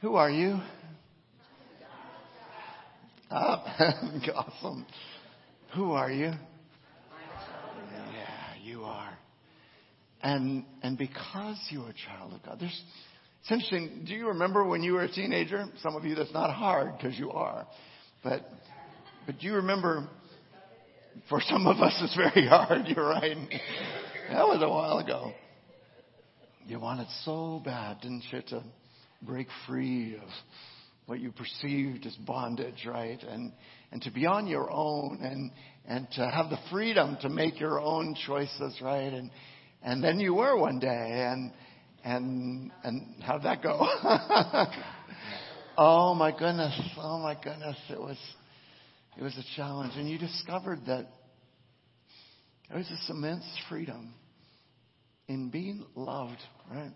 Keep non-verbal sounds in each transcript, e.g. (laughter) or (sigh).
Who are you? Ah, Up. (laughs) awesome. Who are you? Yeah, you are. And and because you're a child of God, there's it's interesting. Do you remember when you were a teenager? Some of you, that's not hard because you are, but but do you remember? For some of us, it's very hard. (laughs) You're right. That was a while ago. You wanted so bad, didn't you, to break free of what you perceived as bondage, right? And and to be on your own and and to have the freedom to make your own choices, right? And and then you were one day and and and how'd that go? (laughs) oh my goodness. Oh my goodness. It was it was a challenge and you discovered that there was this immense freedom in being loved, right?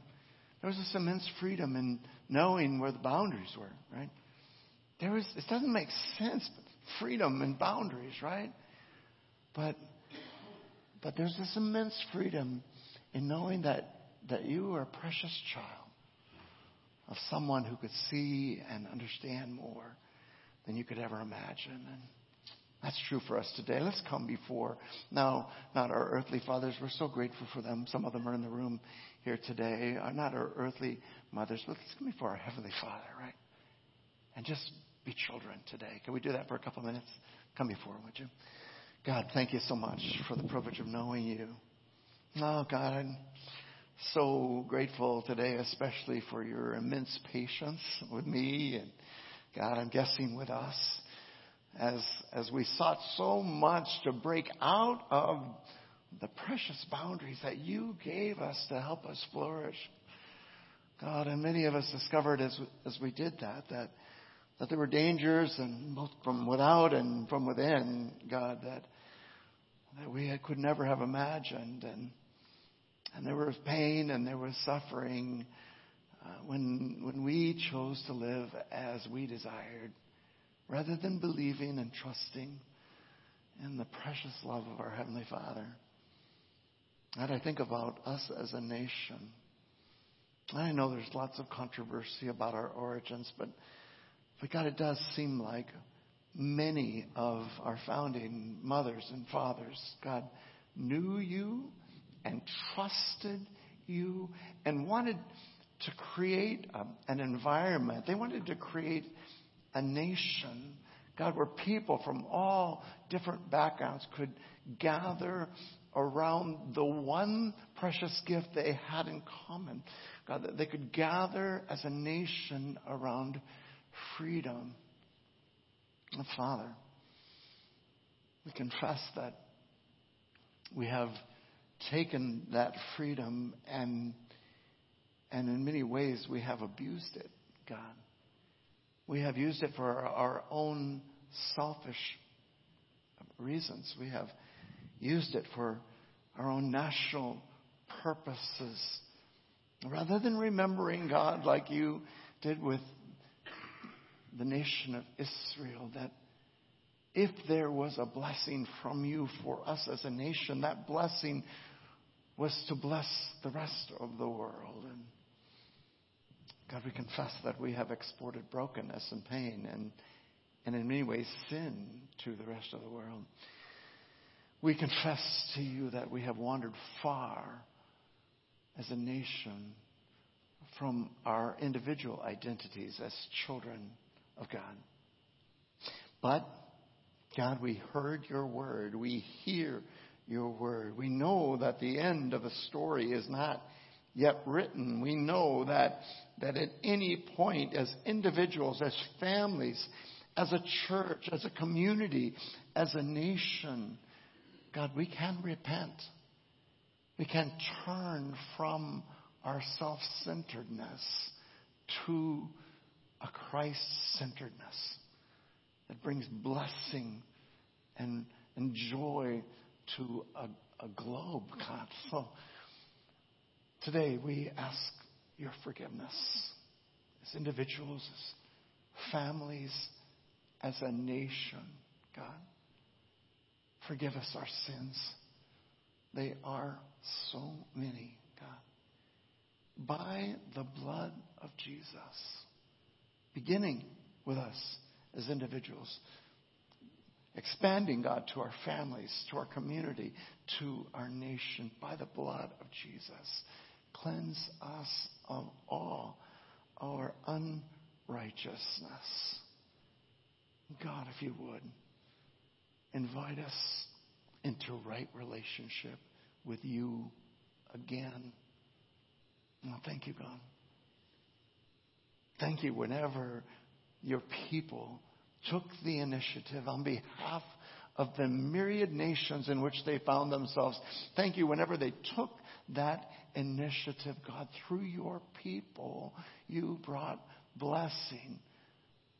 There was this immense freedom in knowing where the boundaries were, right? There was, it doesn't make sense, freedom and boundaries, right? But, but there's this immense freedom in knowing that, that you are a precious child of someone who could see and understand more than you could ever imagine. And that's true for us today. Let's come before now, not our earthly fathers. We're so grateful for them. Some of them are in the room here today. Are not our earthly mothers, but let's come before our heavenly Father, right? And just be children today. Can we do that for a couple minutes? Come before, would you? God, thank you so much for the privilege of knowing you. Oh, God, I'm so grateful today, especially for your immense patience with me and God, I'm guessing with us as, as we sought so much to break out of the precious boundaries that you gave us to help us flourish. God, and many of us discovered as, as we did that, that, that there were dangers and both from without and from within, God, that, that we could never have imagined. And, and there was pain and there was suffering uh, when, when we chose to live as we desired rather than believing and trusting in the precious love of our Heavenly Father. And I think about us as a nation. I know there's lots of controversy about our origins, but, but God, it does seem like many of our founding mothers and fathers, God, knew you and trusted you and wanted to create a, an environment. They wanted to create a nation, God, where people from all different backgrounds could gather around the one precious gift they had in common. God, that they could gather as a nation around freedom. And Father, we confess that we have taken that freedom and and in many ways we have abused it, God. We have used it for our own selfish reasons. We have used it for our own national purposes. Rather than remembering God like you did with the nation of Israel, that if there was a blessing from you for us as a nation, that blessing was to bless the rest of the world. And God, we confess that we have exported brokenness and pain and, and in many ways sin to the rest of the world. We confess to you that we have wandered far as a nation from our individual identities as children of God. But, God, we heard your word. We hear your word. We know that the end of the story is not yet written. We know that, that at any point, as individuals, as families, as a church, as a community, as a nation, God, we can repent. We can turn from our self centeredness to a Christ centeredness that brings blessing and, and joy to a, a globe, God. So, Today, we ask your forgiveness as individuals, as families, as a nation, God. Forgive us our sins. They are so many, God. By the blood of Jesus, beginning with us as individuals, expanding, God, to our families, to our community, to our nation by the blood of Jesus. Cleanse us of all our unrighteousness. God, if you would, invite us into right relationship with you again. Thank you, God. Thank you whenever your people took the initiative on behalf of the myriad nations in which they found themselves. Thank you whenever they took that initiative, God, through your people, you brought blessing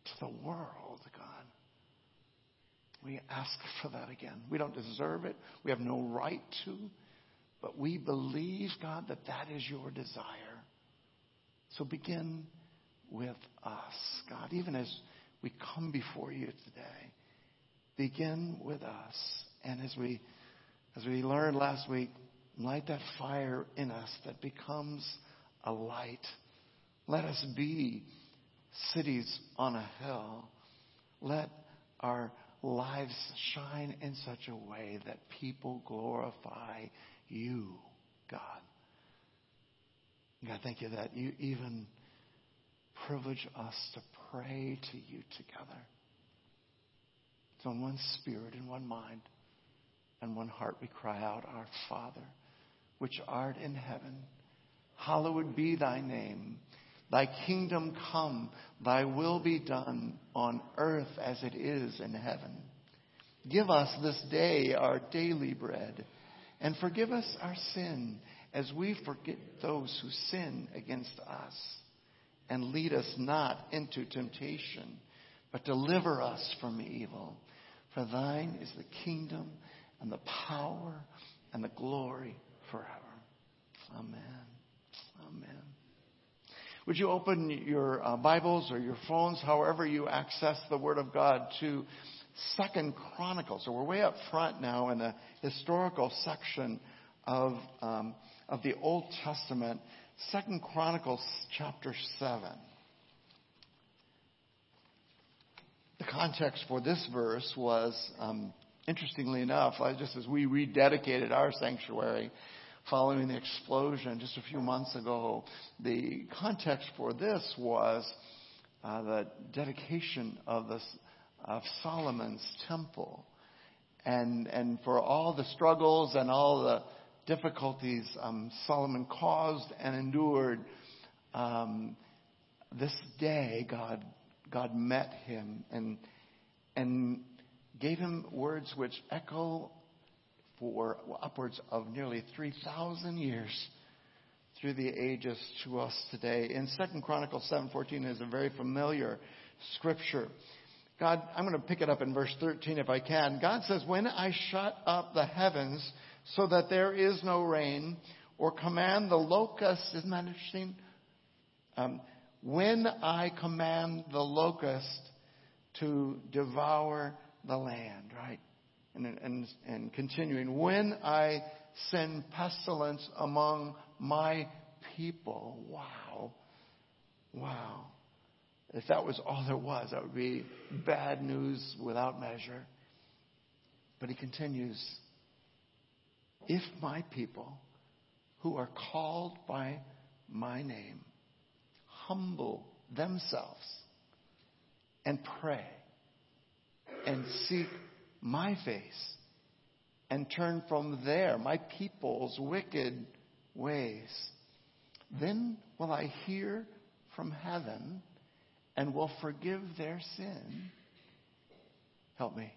to the world, God. We ask for that again. We don't deserve it. We have no right to. But we believe, God, that that is your desire. So begin with us, God, even as we come before you today. Begin with us. And as we, as we learned last week, light that fire in us that becomes a light. Let us be cities on a hill. Let our lives shine in such a way that people glorify you, God. God, thank you that you even privilege us to pray to you together. So in one spirit, in one mind, and one heart we cry out, Our Father, which art in heaven, hallowed be thy name. Thy kingdom come, thy will be done on earth as it is in heaven. Give us this day our daily bread, and forgive us our sin as we forget those who sin against us. And lead us not into temptation, but deliver us from evil. For thine is the kingdom and the power and the glory forever. Amen. Amen. Would you open your uh, Bibles or your phones, however you access the Word of God, to Second Chronicles? So we're way up front now in the historical section of um, of the Old Testament. Second Chronicles chapter seven. The context for this verse was, um, interestingly enough, just as we rededicated our sanctuary following the explosion just a few months ago. The context for this was uh, the dedication of, the, of Solomon's temple. And, and for all the struggles and all the difficulties um, Solomon caused and endured, um, this day God, God met him and, and gave him words which echo for upwards of nearly 3,000 years through the ages to us today. In 2 Chronicles 7:14 is a very familiar scripture. God, I'm going to pick it up in verse 13 if I can. God says, "When I shut up the heavens so that there is no rain, or command the locust, isn't that interesting? Um, when I command the locust to devour the land, right? And, and, and continuing, when I send pestilence among my people. Wow. Wow. If that was all there was, that would be bad news without measure. But he continues, if my people who are called by my name humble themselves and pray and seek my face and turn from there, my people's wicked ways. Then will I hear from heaven and will forgive their sin. Help me.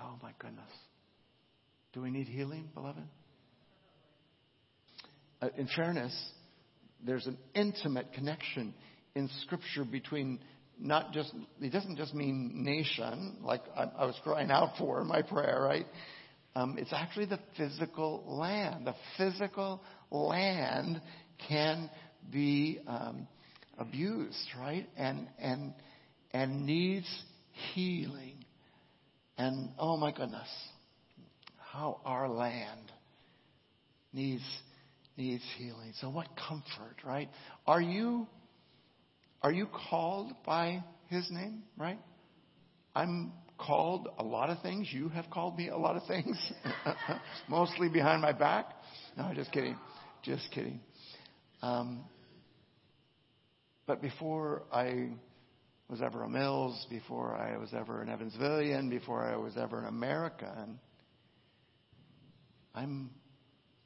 Oh my goodness. Do we need healing, beloved? Uh, in fairness, there's an intimate connection in Scripture between not just, it doesn't just mean nation, like I, I was crying out for in my prayer, right? Um, it's actually the physical land. The physical land can be um, abused, right? And and and needs healing. And oh my goodness, how our land needs needs healing. So what comfort, right? Are you are you called by his name, right? I'm called a lot of things. You have called me a lot of things. (laughs) Mostly behind my back. No, just kidding. Just kidding. Um, but before I was ever a Mills, before I was ever an Evansvillian, before I was ever an American, I'm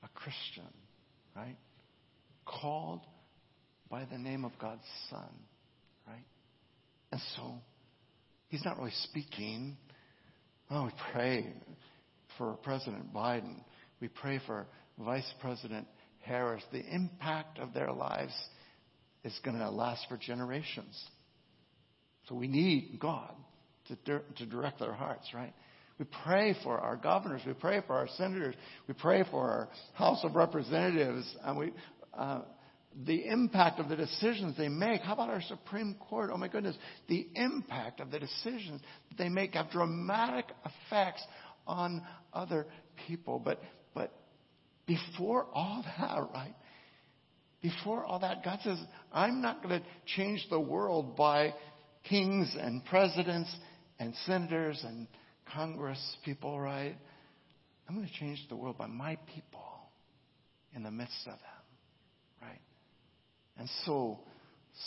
a Christian, right? Called by the name of God's Son? And so, he's not really speaking. Oh, we pray for President Biden. We pray for Vice President Harris. The impact of their lives is going to last for generations. So we need God to, to direct their hearts, right? We pray for our governors. We pray for our senators. We pray for our House of Representatives. And we, uh, the impact of the decisions they make. How about our Supreme Court? Oh my goodness. The impact of the decisions they make have dramatic effects on other people. But, but before all that, right? Before all that, God says, I'm not going to change the world by kings and presidents and senators and Congress people, right? I'm going to change the world by my people in the midst of them, right? And so,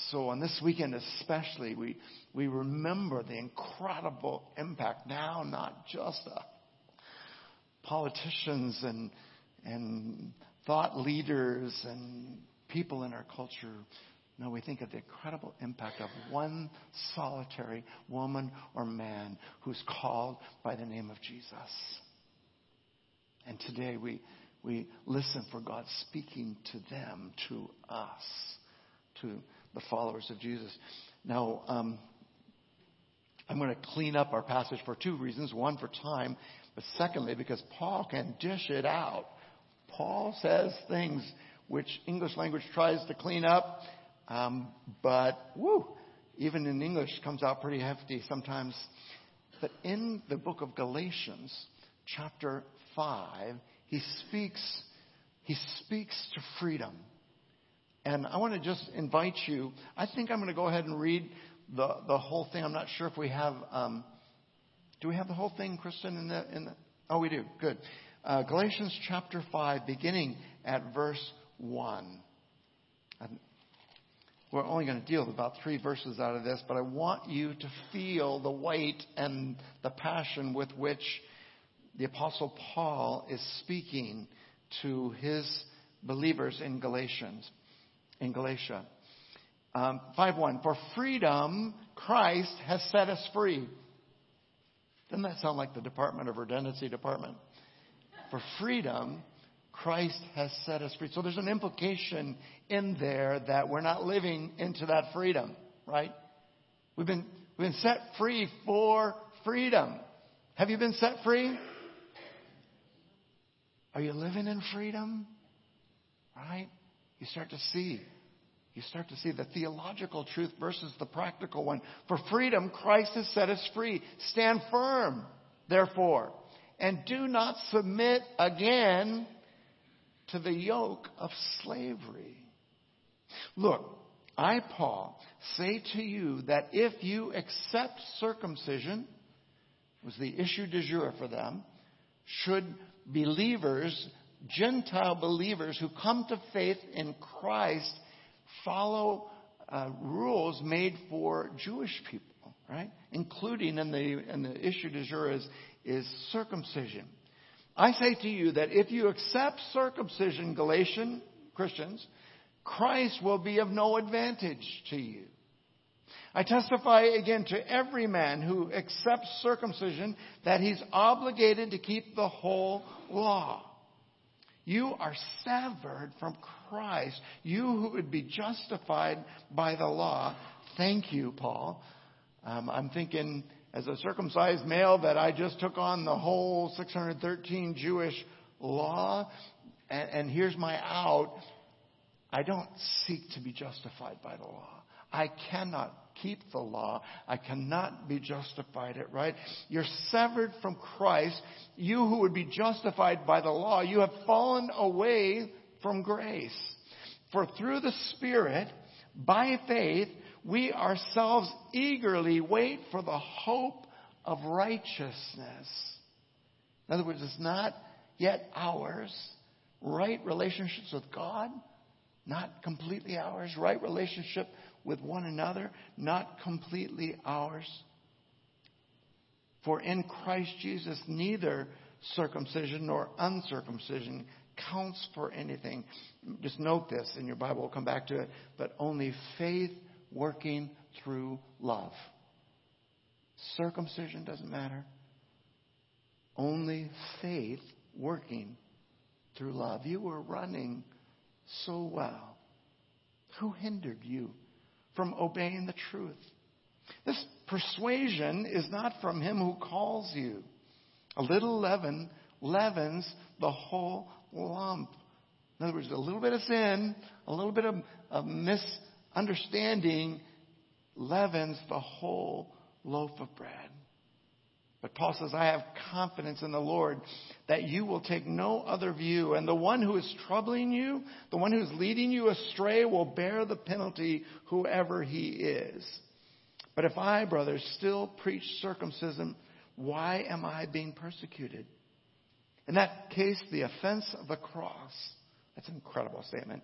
so on this weekend especially, we, we remember the incredible impact. Now, not just of politicians and, and thought leaders and people in our culture, no, we think of the incredible impact of one solitary woman or man who's called by the name of Jesus. And today we, we listen for God speaking to them, to us, to the followers of Jesus. Now, um, I'm going to clean up our passage for two reasons. One, for time, but secondly, because Paul can dish it out. Paul says things which English language tries to clean up, um, but, woo, even in English comes out pretty hefty sometimes. But in the book of Galatians, chapter 5, he speaks, he speaks to freedom. And I want to just invite you, I think I'm going to go ahead and read the, the whole thing. I'm not sure if we have, um, do we have the whole thing, Kristen, in the, in the, oh, we do. Good. Uh, Galatians chapter 5, beginning at verse 1. We're only going to deal with about three verses out of this, but I want you to feel the weight and the passion with which the Apostle Paul is speaking to his believers in Galatians, in Galatia. Um, 5.1, For freedom Christ has set us free. Doesn't that sound like the Department of Redundancy Department? For freedom Christ has set us free. So there's an implication in there that we're not living into that freedom, right? We've been, we've been set free for freedom. Have you been set free? Are you living in freedom? Right? You start to see. You start to see the theological truth versus the practical one. For freedom, Christ has set us free. Stand firm, therefore, and do not submit again to the yoke of slavery. Look, I, Paul, say to you that if you accept circumcision, was the issue du jour for them, should believers, Gentile believers who come to faith in Christ, follow uh, rules made for Jewish people, right? Including in the, in the issue du jour is, is circumcision. I say to you that if you accept circumcision, Galatian Christians, Christ will be of no advantage to you. I testify again to every man who accepts circumcision that he's obligated to keep the whole law. You are severed from Christ. You who would be justified by the law. Thank you, Paul. Um, I'm thinking as a circumcised male that I just took on the whole 613 Jewish law. And, and here's my out. I don't seek to be justified by the law. I cannot keep the law. I cannot be justified it, right? You're severed from Christ. You who would be justified by the law, you have fallen away from grace. For through the Spirit, by faith, we ourselves eagerly wait for the hope of righteousness. In other words, it's not yet ours. Right relationships with God, not completely ours. Right relationship with one another, not completely ours. For in Christ Jesus, neither circumcision nor uncircumcision counts for anything. Just note this in your Bible, we'll come back to it, but only faith working through love. Circumcision doesn't matter. Only faith working through love. You were running so well. Who hindered you from obeying the truth? This persuasion is not from him who calls you. A little leaven leavens the whole lump. In other words, a little bit of sin, a little bit of, of misunderstanding leavens the whole loaf of bread. But Paul says, I have confidence in the Lord that you will take no other view. And the one who is troubling you, the one who is leading you astray, will bear the penalty, whoever he is. But if I, brothers, still preach circumcision, why am I being persecuted? In that case, the offense of the cross, that's an incredible statement.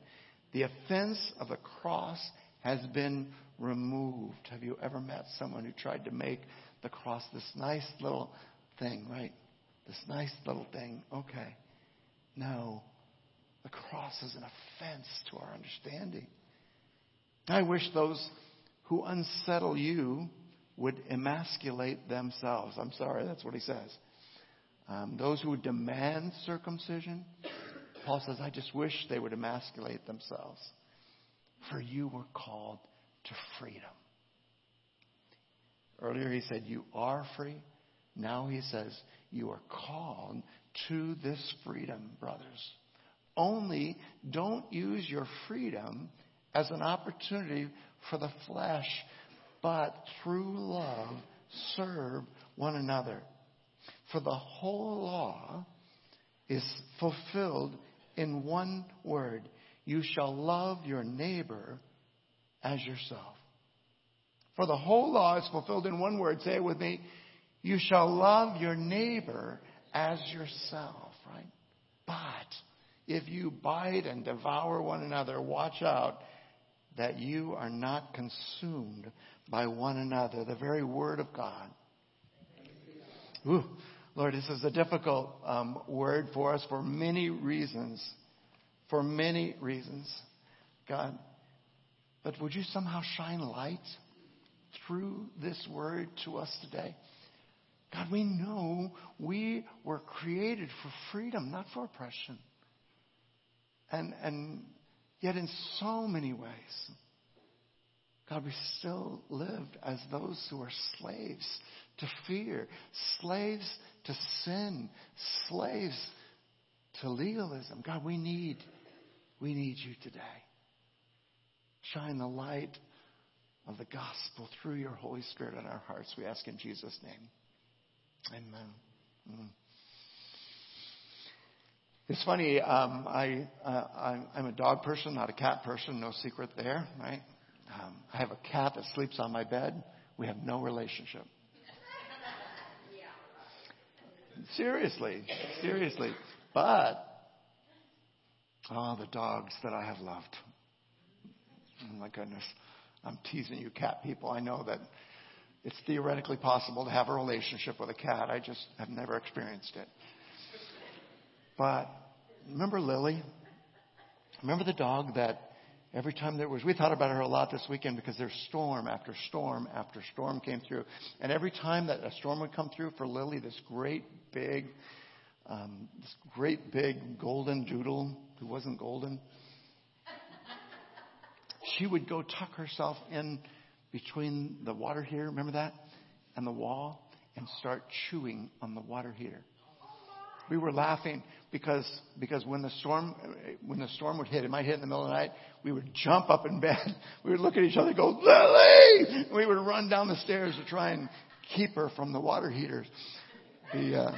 The offense of the cross has been removed. Have you ever met someone who tried to make the cross this nice little thing, right? This nice little thing. Okay. No. The cross is an offense to our understanding. I wish those who unsettle you would emasculate themselves. I'm sorry, that's what he says. Um, those who demand circumcision, Paul says, I just wish they would emasculate themselves. For you were called to freedom. Earlier he said, You are free. Now he says, You are called to this freedom, brothers. Only don't use your freedom as an opportunity for the flesh, but through love serve one another. For the whole law is fulfilled in one word you shall love your neighbor as yourself. For the whole law is fulfilled in one word. Say it with me. You shall love your neighbor as yourself, right? But if you bite and devour one another, watch out that you are not consumed by one another. The very word of God. Ooh, Lord, this is a difficult um, word for us for many reasons. For many reasons, God. But would you somehow shine light through this word to us today? God, we know we were created for freedom, not for oppression. And, and yet, in so many ways, God, we still lived as those who are slaves to fear, slaves to sin, slaves to legalism. God, we need, we need you today. Shine the light of the gospel through your Holy Spirit in our hearts. We ask in Jesus' name. Amen. Mm. It's funny. Um, I, uh, I'm a dog person, not a cat person. No secret there, right? Um, I have a cat that sleeps on my bed. We have no relationship. seriously, seriously. But, oh, the dogs that I have loved. Oh my goodness. I'm teasing you, cat people. I know that it's theoretically possible to have a relationship with a cat. I just have never experienced it. But remember Lily? Remember the dog that Every time there was, we thought about her a lot this weekend because there's storm after storm after storm came through. And every time that a storm would come through for Lily, this great big, um, this great big golden doodle who wasn't golden, she would go tuck herself in between the water heater, remember that? And the wall and start chewing on the water heater. We were laughing because because when the storm when the storm would hit, it might hit in the middle of the night. We would jump up in bed. (laughs) We would look at each other, and go Lily. And we would run down the stairs to try and keep her from the water heaters. The uh,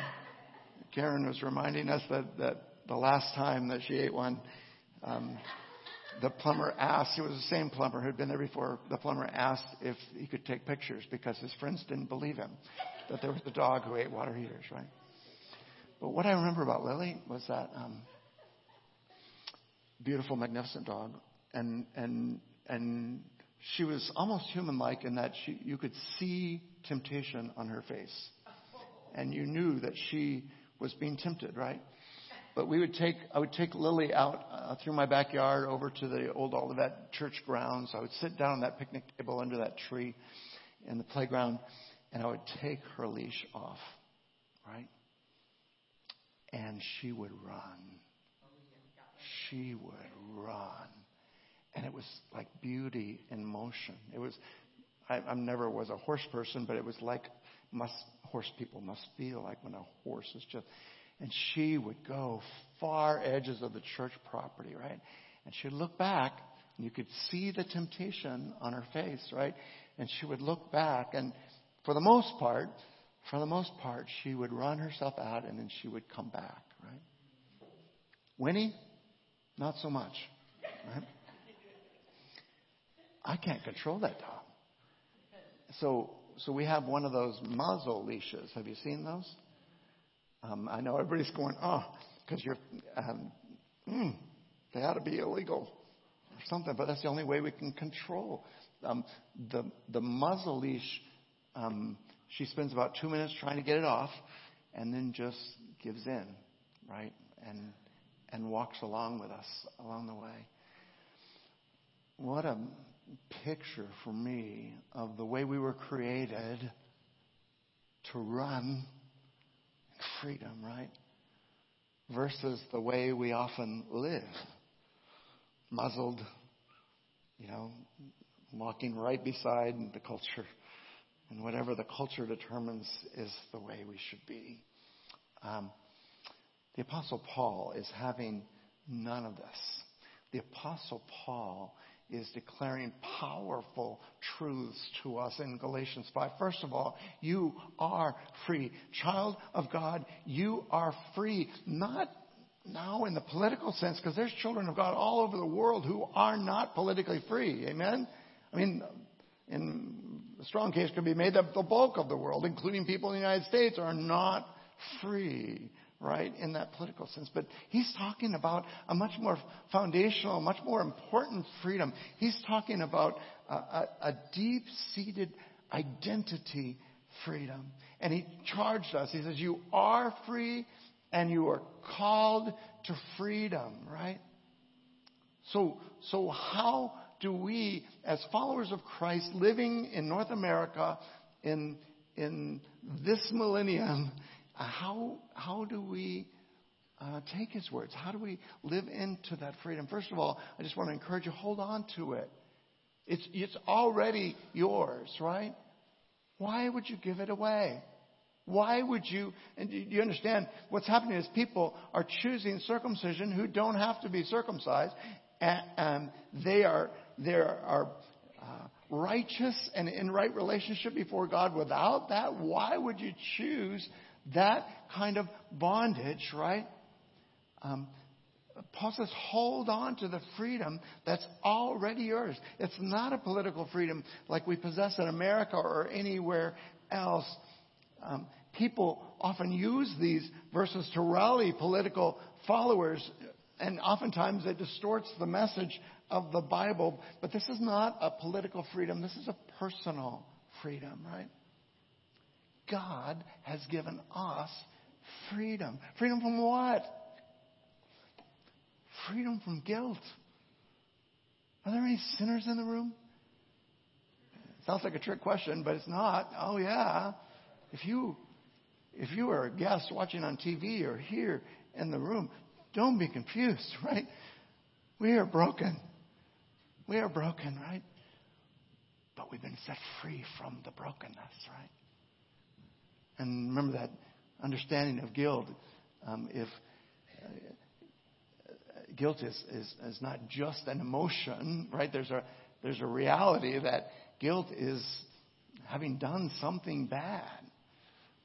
Karen was reminding us that that the last time that she ate one, Um, the plumber asked, it was the same plumber who'd been there before, the plumber asked if he could take pictures because his friends didn't believe him that there was a dog who ate water heaters, right? But what I remember about Lily was that um, beautiful, magnificent dog, and and and she was almost human-like in that she you could see temptation on her face, and you knew that she was being tempted, right? But we would take, I would take Lily out uh, through my backyard over to the old Olivet church grounds. I would sit down on that picnic table under that tree in the playground, and I would take her leash off, right? And she would run. She would run. And it was like beauty in motion. It was, I, I never was a horse person, but it was like must, horse people must feel like when a horse is just, and she would go far edges of the church property, right? And she'd look back, and you could see the temptation on her face, right? And she would look back, and for the most part, for the most part, she would run herself out and then she would come back, right? Winnie, not so much, right? I can't control that dog. So, so we have one of those muzzle leashes. Have you seen those? Um, I know everybody's going, oh, because you're, um, mm, they ought to be illegal or something, but that's the only way we can control. Um, the, the muzzle leash, um, she spends about two minutes trying to get it off and then just gives in, right? And, and walks along with us along the way. What a picture for me of the way we were created to run freedom, right? Versus the way we often live. Muzzled, you know, walking right beside the culture. And whatever the culture determines is the way we should be. Um, the Apostle Paul is having none of this. The Apostle Paul is declaring powerful truths to us in Galatians 5. First of all, you are free. Child of God, you are free. Not now in the political sense, because there's children of God all over the world who are not politically free. Amen? I mean, in a strong case could be made that the bulk of the world, including people in the United States, are not free right, in that political sense. But he's talking about a much more foundational, much more important freedom. He's talking about a, a, a deep seated identity freedom. And he charged us. He says, You are free and you are called to freedom, right? So, so how do we, as followers of Christ, living in North America in, in this millennium, how, how do we uh, take his words? How do we live into that freedom? First of all, I just want to encourage you, hold on to it. It's, it's already yours, right? Why would you give it away? Why would you, and do you understand what's happening is people are choosing circumcision who don't have to be circumcised, and, and they are, they are uh, righteous and in right relationship before God. Without that, why would you choose that kind of bondage, right? Um, Paul says, hold on to the freedom that's already yours. It's not a political freedom like we possess in America or anywhere else. Um, people often use these verses to rally political followers, and oftentimes it distorts the message of the Bible. But this is not a political freedom, this is a personal freedom, right? God has given us freedom. Freedom from what? Freedom from guilt. Are there any sinners in the room? sounds like a trick question, but it's not. Oh yeah. If you if you are a guest watching on TV or here in the room, don't be confused, (laughs) right? We are broken. We are broken, right? But we've been set free from the brokenness, right? And remember that understanding of guilt. Um, if uh, guilt is, is, is not just an emotion, right? There's a, there's a reality that guilt is having done something bad.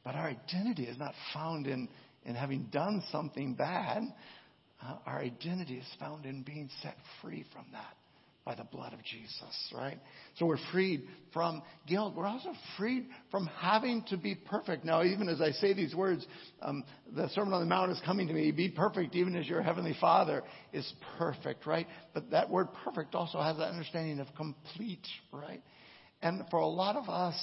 But our identity is not found in, in having done something bad. uh, our identity is found in being set free from that by the blood of Jesus, right? So we're freed from guilt. We're also freed from having to be perfect. Now, even as I say these words, um, the Sermon on the Mount is coming to me. Be perfect even as your heavenly Father is perfect, right? But that word perfect also has that understanding of complete, right? And for a lot of us,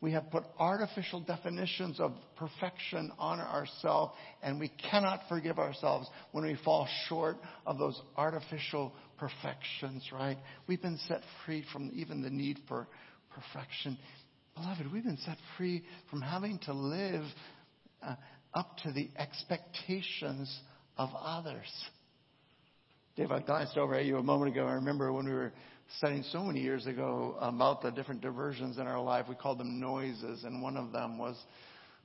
we have put artificial definitions of perfection on ourselves, and we cannot forgive ourselves when we fall short of those artificial perfections, right? We've been set free from even the need for perfection. Beloved, we've been set free from having to live uh, up to the expectations of others. Dave, I glanced over at you a moment ago. I remember when we were studying so many years ago about the different diversions in our life. We called them noises, and one of them was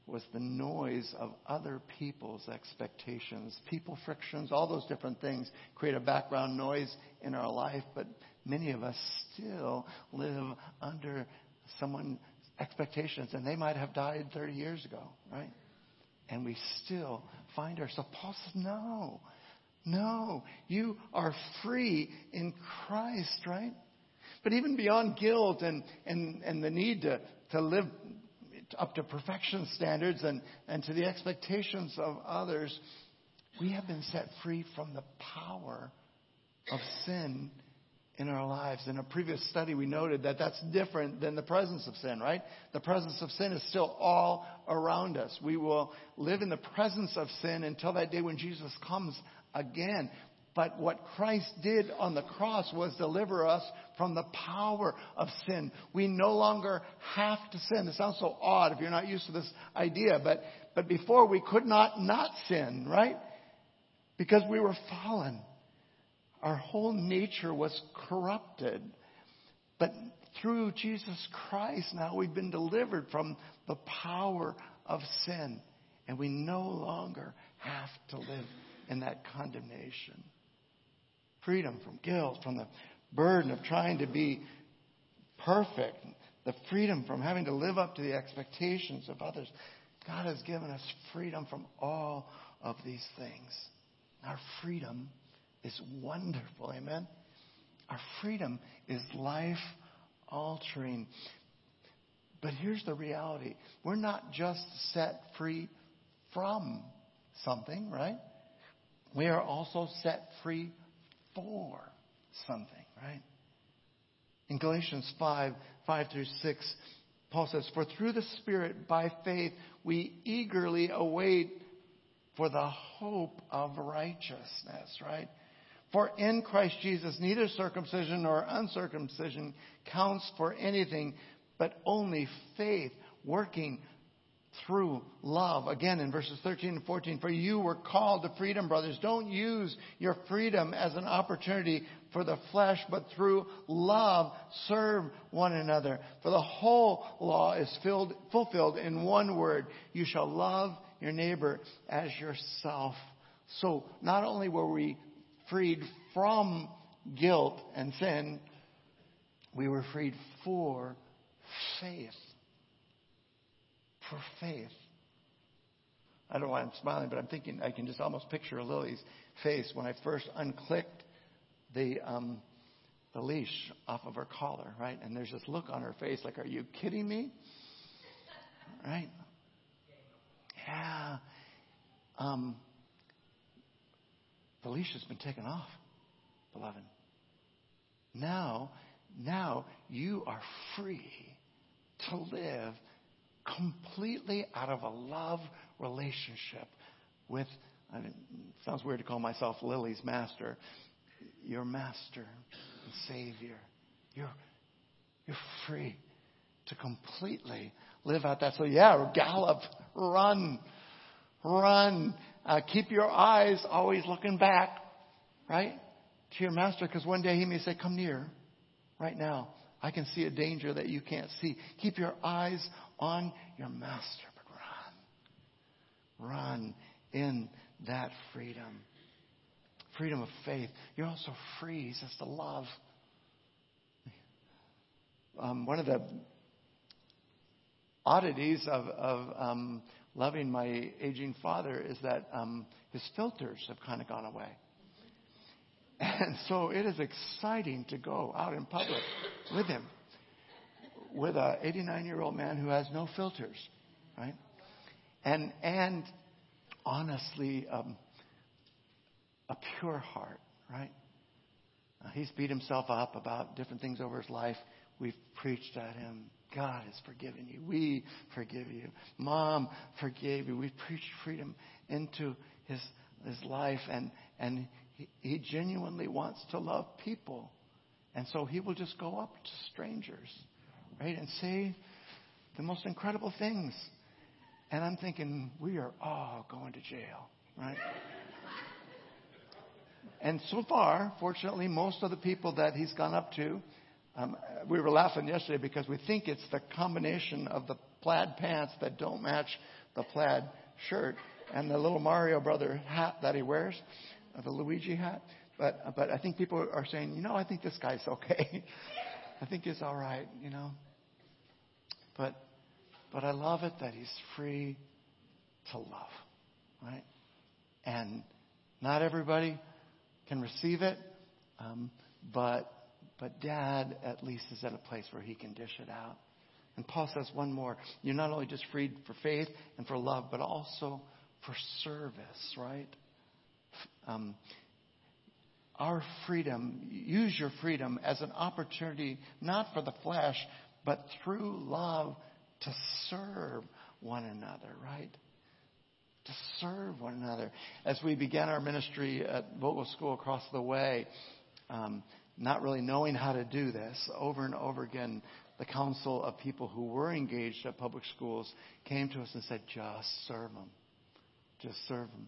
was the noise of other people's expectations, people frictions, all those different things create a background noise in our life, but many of us still live under someone's expectations, and they might have died 30 years ago, right? And we still find ourselves. Paul says, no, no, you are free in Christ, right? But even beyond guilt and, and, and the need to, to live up to perfection standards and, and to the expectations of others, we have been set free from the power of sin in our lives. In a previous study, we noted that that's different than the presence of sin, right? The presence of sin is still all around us. We will live in the presence of sin until that day when Jesus comes again. But what Christ did on the cross was deliver us from the power of sin. We no longer have to sin. It sounds so odd if you're not used to this idea, but, but before we could not not sin, right? Because we were fallen. Our whole nature was corrupted. But through Jesus Christ now we've been delivered from the power of sin. And we no longer have to live in that condemnation freedom from guilt, from the burden of trying to be perfect, the freedom from having to live up to the expectations of others. God has given us freedom from all of these things. Our freedom is wonderful. Amen. Our freedom is life altering. But here's the reality we're not just set free from something, right? We are also set free for something, right? In Galatians 5, 5 through 6, Paul says, For through the Spirit, by faith, we eagerly await for the hope of righteousness, right? For in Christ Jesus, neither circumcision nor uncircumcision counts for anything, but only faith working through love. Again, in verses 13 and 14, for you were called to freedom, brothers. Don't use your freedom as an opportunity for the flesh, but through love serve one another. For the whole law is filled, fulfilled in one word. You shall love your neighbor as yourself. So not only were we freed from guilt and sin, we were freed for faith for faith. I don't know why I'm smiling, but I'm thinking I can just almost picture Lily's face when I first unclicked the um, the leash off of her collar, right? And there's this look on her face, like, "Are you kidding me?" Right? Yeah. Um, the leash has been taken off, beloved. Now, now you are free to live completely out of a love relationship with, I mean, it sounds weird to call myself Lily's master, your master and Savior. You're, you're free to completely live out that. So, yeah, gallop, run, run. Uh, keep your eyes always looking back, right, to your master, because one day he may say, Come near, right now. I can see a danger that you can't see. Keep your eyes on your master, but run. Run in that freedom. Freedom of faith. You're also free, he says, to love. Um, one of the oddities of, of um, loving my aging father is that um, his filters have kind of gone away. And so it is exciting to go out in public with him, with a 89 year old man who has no filters, right? And and honestly, um, a pure heart, right? Uh, he's beat himself up about different things over his life. We've preached at him. God has forgiven you. We forgive you. Mom forgave you. We've preached freedom into his his life, and and he, he genuinely wants to love people, and so he will just go up to strangers, right, and say the most incredible things. And I'm thinking, we are all going to jail, right? And so far, fortunately, most of the people that he's gone up to, um, we were laughing yesterday because we think it's the combination of the plaid pants that don't match the plaid shirt and the little Mario brother hat that he wears, the Luigi hat. But but I think people are saying, you know, I think this guy's okay. (laughs) I think he's all right, you know. But but I love it that he's free to love, right? And not everybody can receive it, um, but but Dad at least is at a place where he can dish it out. And Paul says one more: you're not only just freed for faith and for love, but also for service, right? Um, our freedom, use your freedom as an opportunity, not for the flesh, but through love to serve one another, right? To serve one another. As we began our ministry at Vogel School across the way, um, not really knowing how to do this, over and over again, the council of people who were engaged at public schools came to us and said, just serve them just serve them.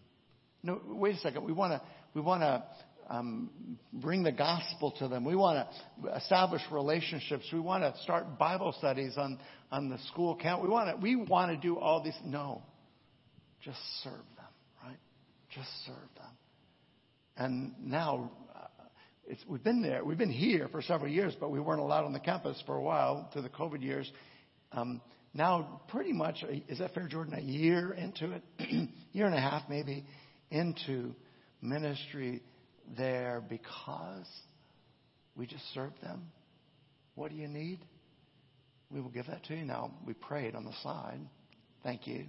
No, wait a second. We want to we want to um, bring the gospel to them. We want to establish relationships. We want to start Bible studies on on the school camp. We want to we want to do all these. No, just serve them, right? Just serve them. And now uh, it's, we've been there. We've been here for several years, but we weren't allowed on the campus for a while through the COVID years. Um, now pretty much, is that fair, Jordan? A year into it, (clears throat) year and a half maybe into ministry there because we just serve them. What do you need? We will give that to you. Now, we prayed on the side. Thank you.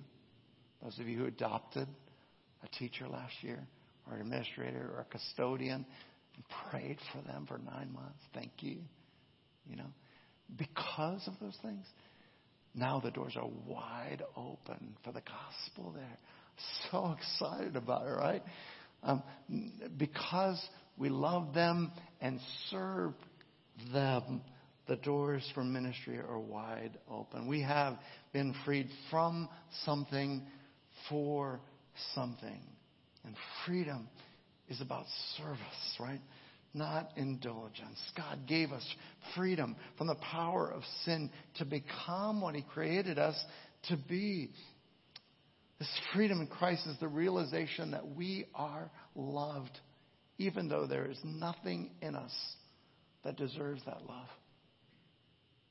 Those of you who adopted a teacher last year, or an administrator, or a custodian, and prayed for them for nine months. Thank you. You know, because of those things, now the doors are wide open for the gospel there. So (laughs) excited about it, right? Um, because we love them and serve them, the doors for ministry are wide open. We have been freed from something for something. And freedom is about service, right? not indulgence. God gave us freedom from the power of sin to become what He created us to be. This freedom in Christ is the realization that we are loved, even though there is nothing in us that deserves that love.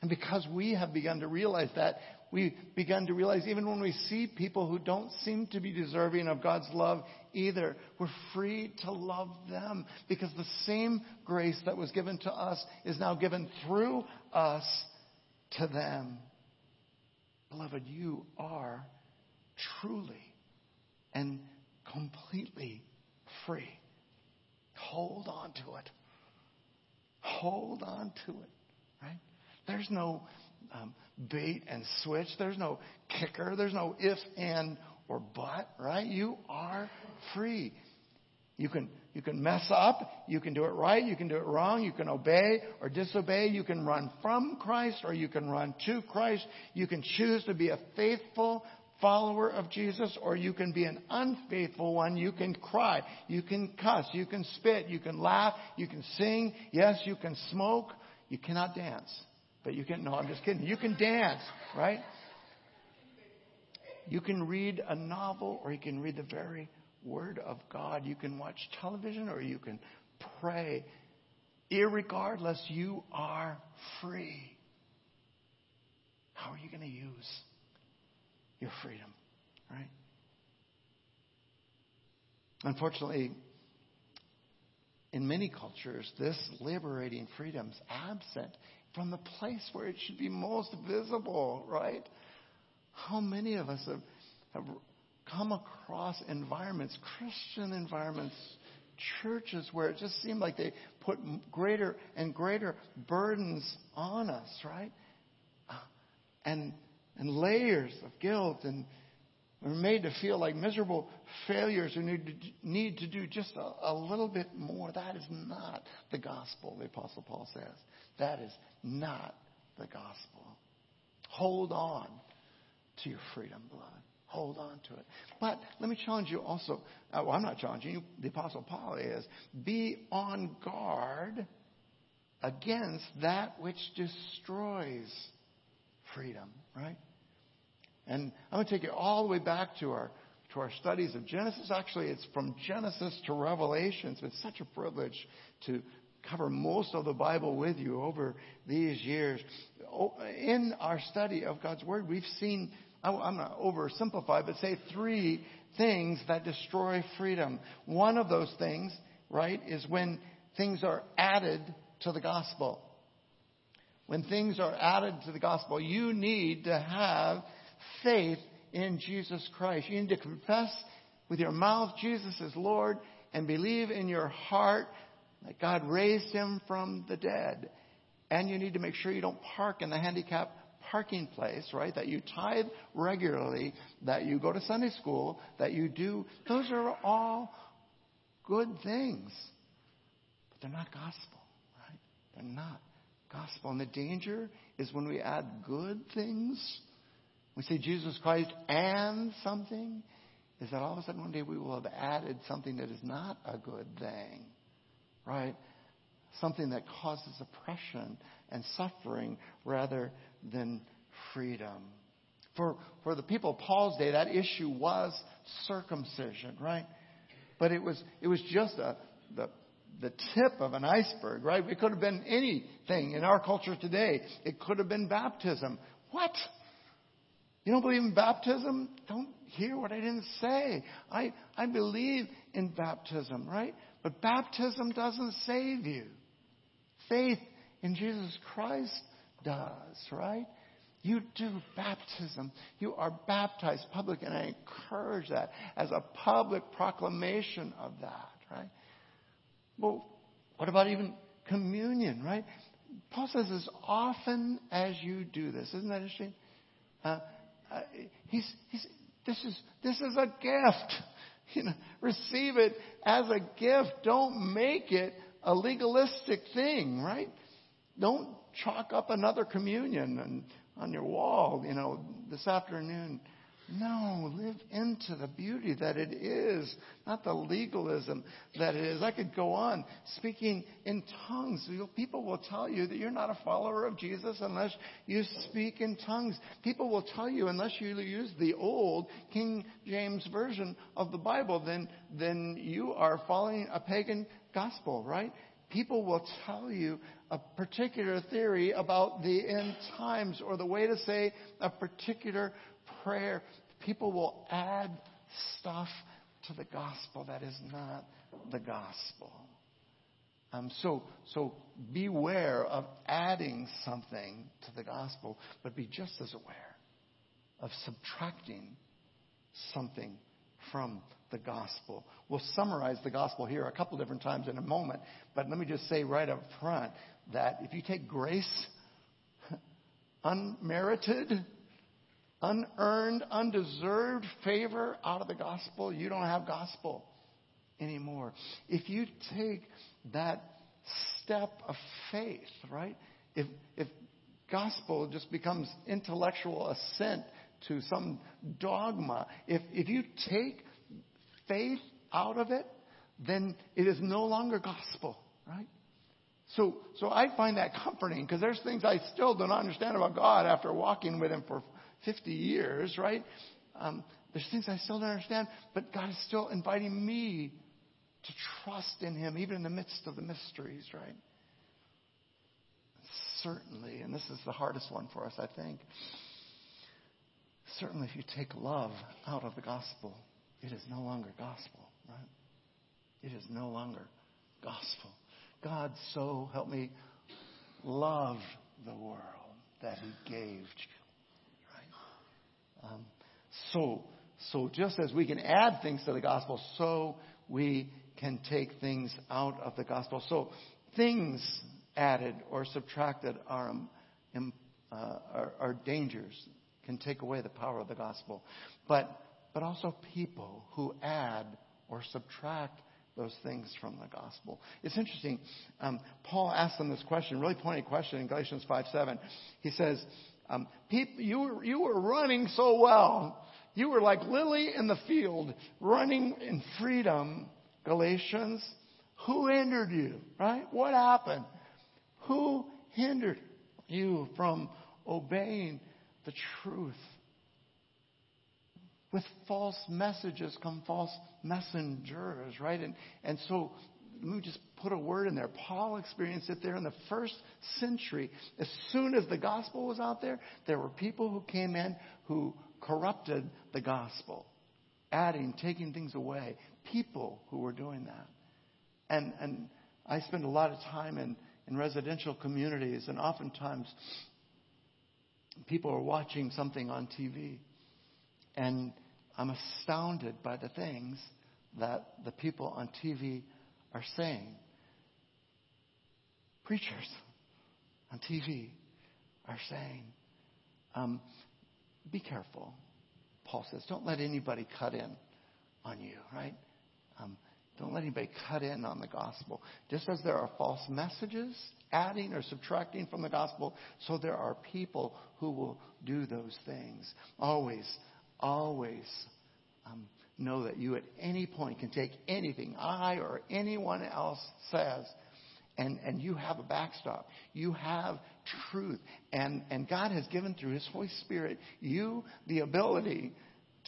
And because we have begun to realize that, we've begun to realize even when we see people who don't seem to be deserving of God's love either, we're free to love them because the same grace that was given to us is now given through us to them. Beloved, you are truly and completely free. Hold on to it. Hold on to it, right? There's no um, bait and switch. There's no kicker. There's no if, and, or but, right? You are free. You can, you can mess up. You can do it right. You can do it wrong. You can obey or disobey. You can run from Christ or you can run to Christ. You can choose to be a faithful follower of Jesus or you can be an unfaithful one. You can cry. You can cuss. You can spit. You can laugh. You can sing. Yes, you can smoke. You cannot dance. But you can, no, I'm just kidding. You can dance, right? You can read a novel or you can read the very Word of God. You can watch television or you can pray. Irregardless, you are free. How are you going to use your freedom, right? Unfortunately, in many cultures, this liberating freedom is absent from the place where it should be most visible, right? How many of us have, have come across environments, Christian environments, churches where it just seemed like they put greater and greater burdens on us, right? And, and layers of guilt and we're made to feel like miserable failures who need to, do just a, a little bit more. That is not the gospel, the Apostle Paul says. That is not the gospel. Hold on to your freedom, beloved. Hold on to it. But let me challenge you also. Uh, well, I'm not challenging you. The Apostle Paul is. Be on guard against that which destroys freedom, right? And I'm going to take you all the way back to our to our studies of Genesis. Actually, it's from Genesis to Revelation. It's been such a privilege to cover most of the Bible with you over these years. In our study of God's Word, we've seen, I'm going to oversimplify, but say three things that destroy freedom. One of those things, right, is when things are added to the gospel. When things are added to the gospel, you need to have faith in Jesus Christ. You need to confess with your mouth Jesus is Lord and believe in your heart that God raised him from the dead. And you need to make sure you don't park in the handicap parking place, right? That you tithe regularly, that you go to Sunday school, that you do. Those are all good things. But they're not gospel, right? They're not gospel. And the danger is when we add good things we say Jesus Christ and something, is that all of a sudden one day we will have added something that is not a good thing, right? Something that causes oppression and suffering rather than freedom. For, for the people of Paul's day, that issue was circumcision, right? But it was, it was just a, the, the tip of an iceberg, right? It could have been anything in our culture today. It could have been baptism. What? You don't believe in baptism? Don't hear what I didn't say. I, I believe in baptism, right? But baptism doesn't save you. Faith in Jesus Christ does, right? You do baptism. You are baptized public, and I encourage that as a public proclamation of that, right? Well, what about even communion, right? Paul says, as often as you do this, isn't that interesting? Uh, uh, he's, he's, this is, this is a gift. (laughs) You know, receive it as a gift. Don't make it a legalistic thing, right? Don't chalk up another communion and, on your wall, you know, this afternoon. No, live into the beauty that it is, not the legalism that it is. I could go on speaking in tongues. People will tell you that you're not a follower of Jesus unless you speak in tongues. People will tell you unless you use the old King James version of the Bible, then, then you are following a pagan gospel, right? People will tell you a particular theory about the end times or the way to say a particular prayer. People will add stuff to the gospel that is not the gospel. Um, so, so beware of adding something to the gospel, but be just as aware of subtracting something from the gospel. We'll summarize the gospel here a couple different times in a moment, but let me just say right up front that if you take grace, (laughs) unmerited, unearned, undeserved favor out of the gospel, you don't have gospel anymore. If you take that step of faith, right? If, if gospel just becomes intellectual assent to some dogma, if, if you take faith out of it, then it is no longer gospel, right? So, so I find that comforting because there's things I still don't understand about God after walking with Him for 50 years, right? Um, there's things I still don't understand, but God is still inviting me to trust in Him, even in the midst of the mysteries, right? Certainly, and this is the hardest one for us, I think. Certainly, if you take love out of the gospel, it is no longer gospel, right? It is no longer gospel. God so, help me, loved the world that he gave. Um, so, so just as we can add things to the gospel, so we can take things out of the gospel. So things added or subtracted are, um, uh, are, are dangers, can take away the power of the gospel. But, but also people who add or subtract those things from the gospel. It's interesting. Um, Paul asked them this question, really pointed question in Galatians 5 7. He says, um, you, were, you were running so well. You were like lily in the field, running in freedom. Galatians, who hindered you? Right? What happened? Who hindered you from obeying the truth? With false messages come false messengers, right? And, and so me just put a word in there. Paul experienced it there in the first century. As soon as the gospel was out there, there were people who came in who corrupted the gospel, adding, taking things away. People who were doing that. And, and I spend a lot of time in, in residential communities, and oftentimes people are watching something on TV. And I'm astounded by the things that the people on TV are saying. Preachers on TV are saying, um, be careful. Paul says, don't let anybody cut in on you, right? Um, don't let anybody cut in on the gospel. Just as there are false messages adding or subtracting from the gospel, so there are people who will do those things. Always, always um, know that you at any point can take anything I or anyone else says and, and you have a backstop. You have truth. And, and God has given through His Holy Spirit you the ability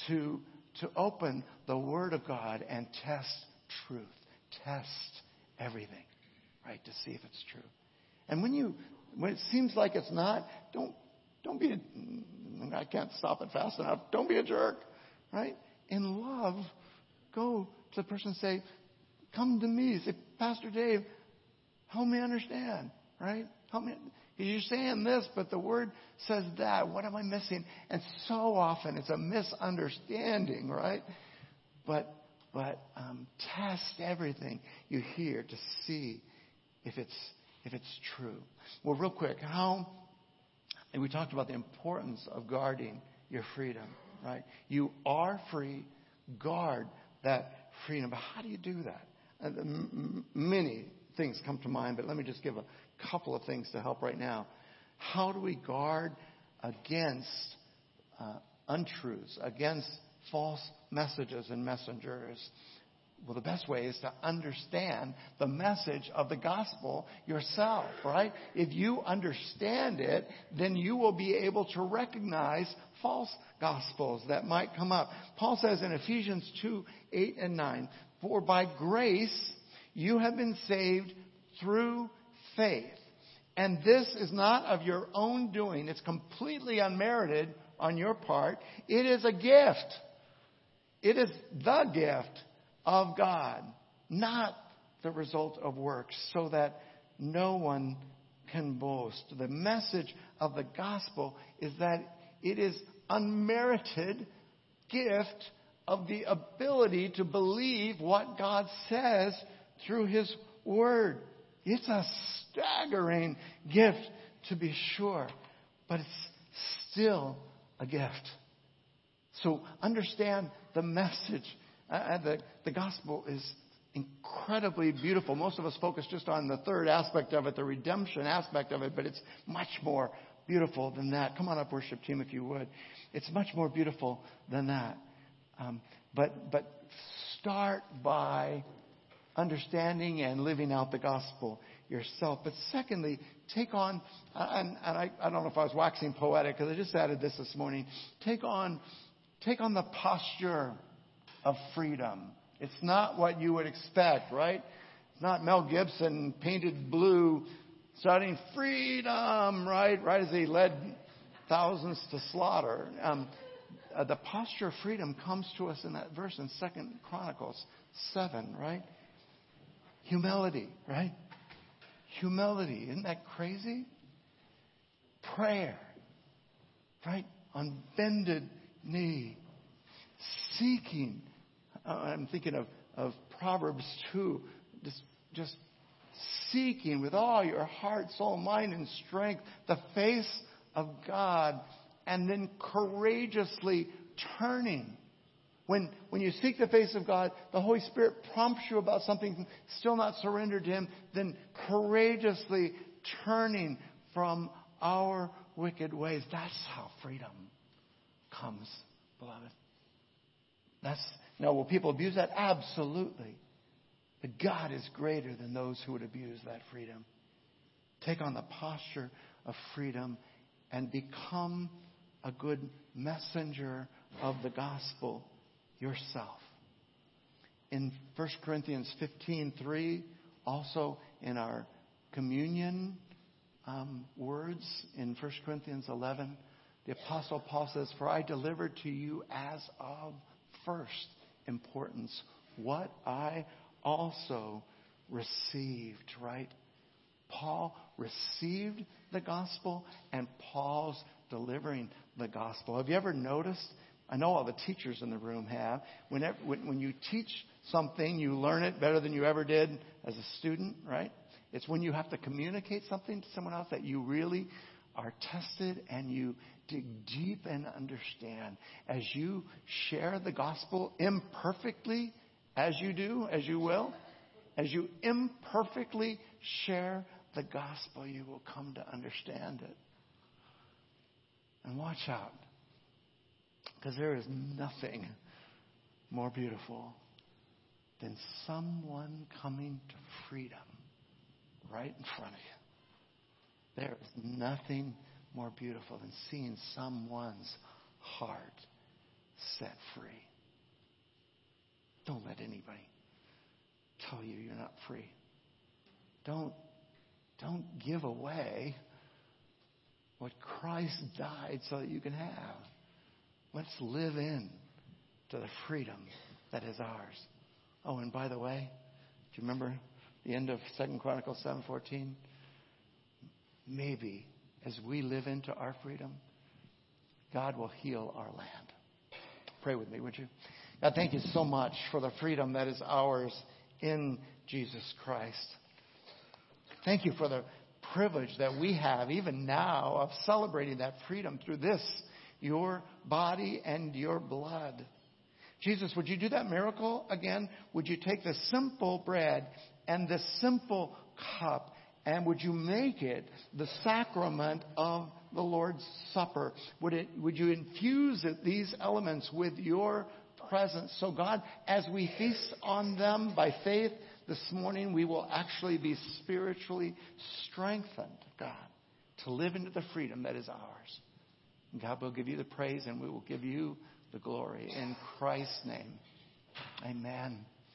to, to open the Word of God and test truth. Test everything, right, to see if it's true. And when you, when it seems like it's not, don't, don't be a, I can't stop it fast enough. Don't be a jerk, right? In love, go to the person and say, come to me. Say, Pastor Dave, help me understand, right? Help me. You're saying this, but the word says that. What am I missing? And so often it's a misunderstanding, right? But but um, test everything you hear to see if it's if it's true. Well, real quick, how? And we talked about the importance of guarding your freedom, right? You are free. Guard that freedom. But how do you do that? And many things come to mind, but let me just give a couple of things to help right now. How do we guard against uh, untruths, against false messages and messengers? Well, the best way is to understand the message of the gospel yourself, right? If you understand it, then you will be able to recognize false gospels that might come up. Paul says in Ephesians 2, 8 and 9, For by grace you have been saved through faith. And this is not of your own doing. It's completely unmerited on your part. It is a gift. It is the gift of God, not the result of works, so that no one can boast. The message of the gospel is that it is unmerited gift of the ability to believe what God says through His Word. It's a staggering gift to be sure, but it's still a gift. So understand the message. Uh, uh, the, the gospel is incredibly beautiful. Most of us focus just on the third aspect of it, the redemption aspect of it, but it's much more beautiful than that. Come on up, worship team, if you would. It's much more beautiful than that. Um, but, but start by understanding and living out the gospel yourself. But secondly, take on, and, and I, I don't know if I was waxing poetic because I just added this this morning. Take on, take on the posture of freedom. It's not what you would expect, right? It's not Mel Gibson painted blue shouting freedom, right? Right as he led thousands to slaughter. Um, uh, the posture of freedom comes to us in that verse in Second Chronicles 7, right? Humility, right? Humility. Isn't that crazy? Prayer, right? On bended knee. Seeking. Uh, I'm thinking of, of Proverbs 2. Just, just seeking with all your heart, soul, mind, and strength the face of God. And then courageously turning when, when you seek the face of God, the Holy Spirit prompts you about something still not surrendered to Him, then courageously turning from our wicked ways. That's how freedom comes, beloved. That's, now, will people abuse that? Absolutely. But God is greater than those who would abuse that freedom. Take on the posture of freedom and become a good messenger of the gospel yourself. In 1 Corinthians 15:3, also in our communion um, words in 1 Corinthians 11, the Apostle Paul says, For I delivered to you as of first importance what I also received, right? Paul received the gospel and Paul's delivering the gospel. Have you ever noticed I know all the teachers in the room have. Whenever, when, when you teach something, you learn it better than you ever did as a student, right? It's when you have to communicate something to someone else that you really are tested and you dig deep and understand. As you share the gospel imperfectly, as you do, as you will, as you imperfectly share the gospel, you will come to understand it. And watch out. Because there is nothing more beautiful than someone coming to freedom right in front of you. There is nothing more beautiful than seeing someone's heart set free. Don't let anybody tell you you're not free. Don't, don't give away what Christ died so that you can have. Let's live in to the freedom that is ours. Oh, and by the way, do you remember the end of Second Chronicles 7:14? Maybe as we live into our freedom, God will heal our land. Pray with me, would you? God, thank you so much for the freedom that is ours in Jesus Christ. Thank you for the privilege that we have, even now, of celebrating that freedom through this your body and your blood. Jesus, would you do that miracle again? Would you take the simple bread and the simple cup and would you make it the sacrament of the Lord's Supper? Would, it, would you infuse it, these elements with your presence? So, God, as we feast on them by faith this morning, we will actually be spiritually strengthened, God, to live into the freedom that is ours. God will give you the praise and we will give you the glory. In Christ's name, amen.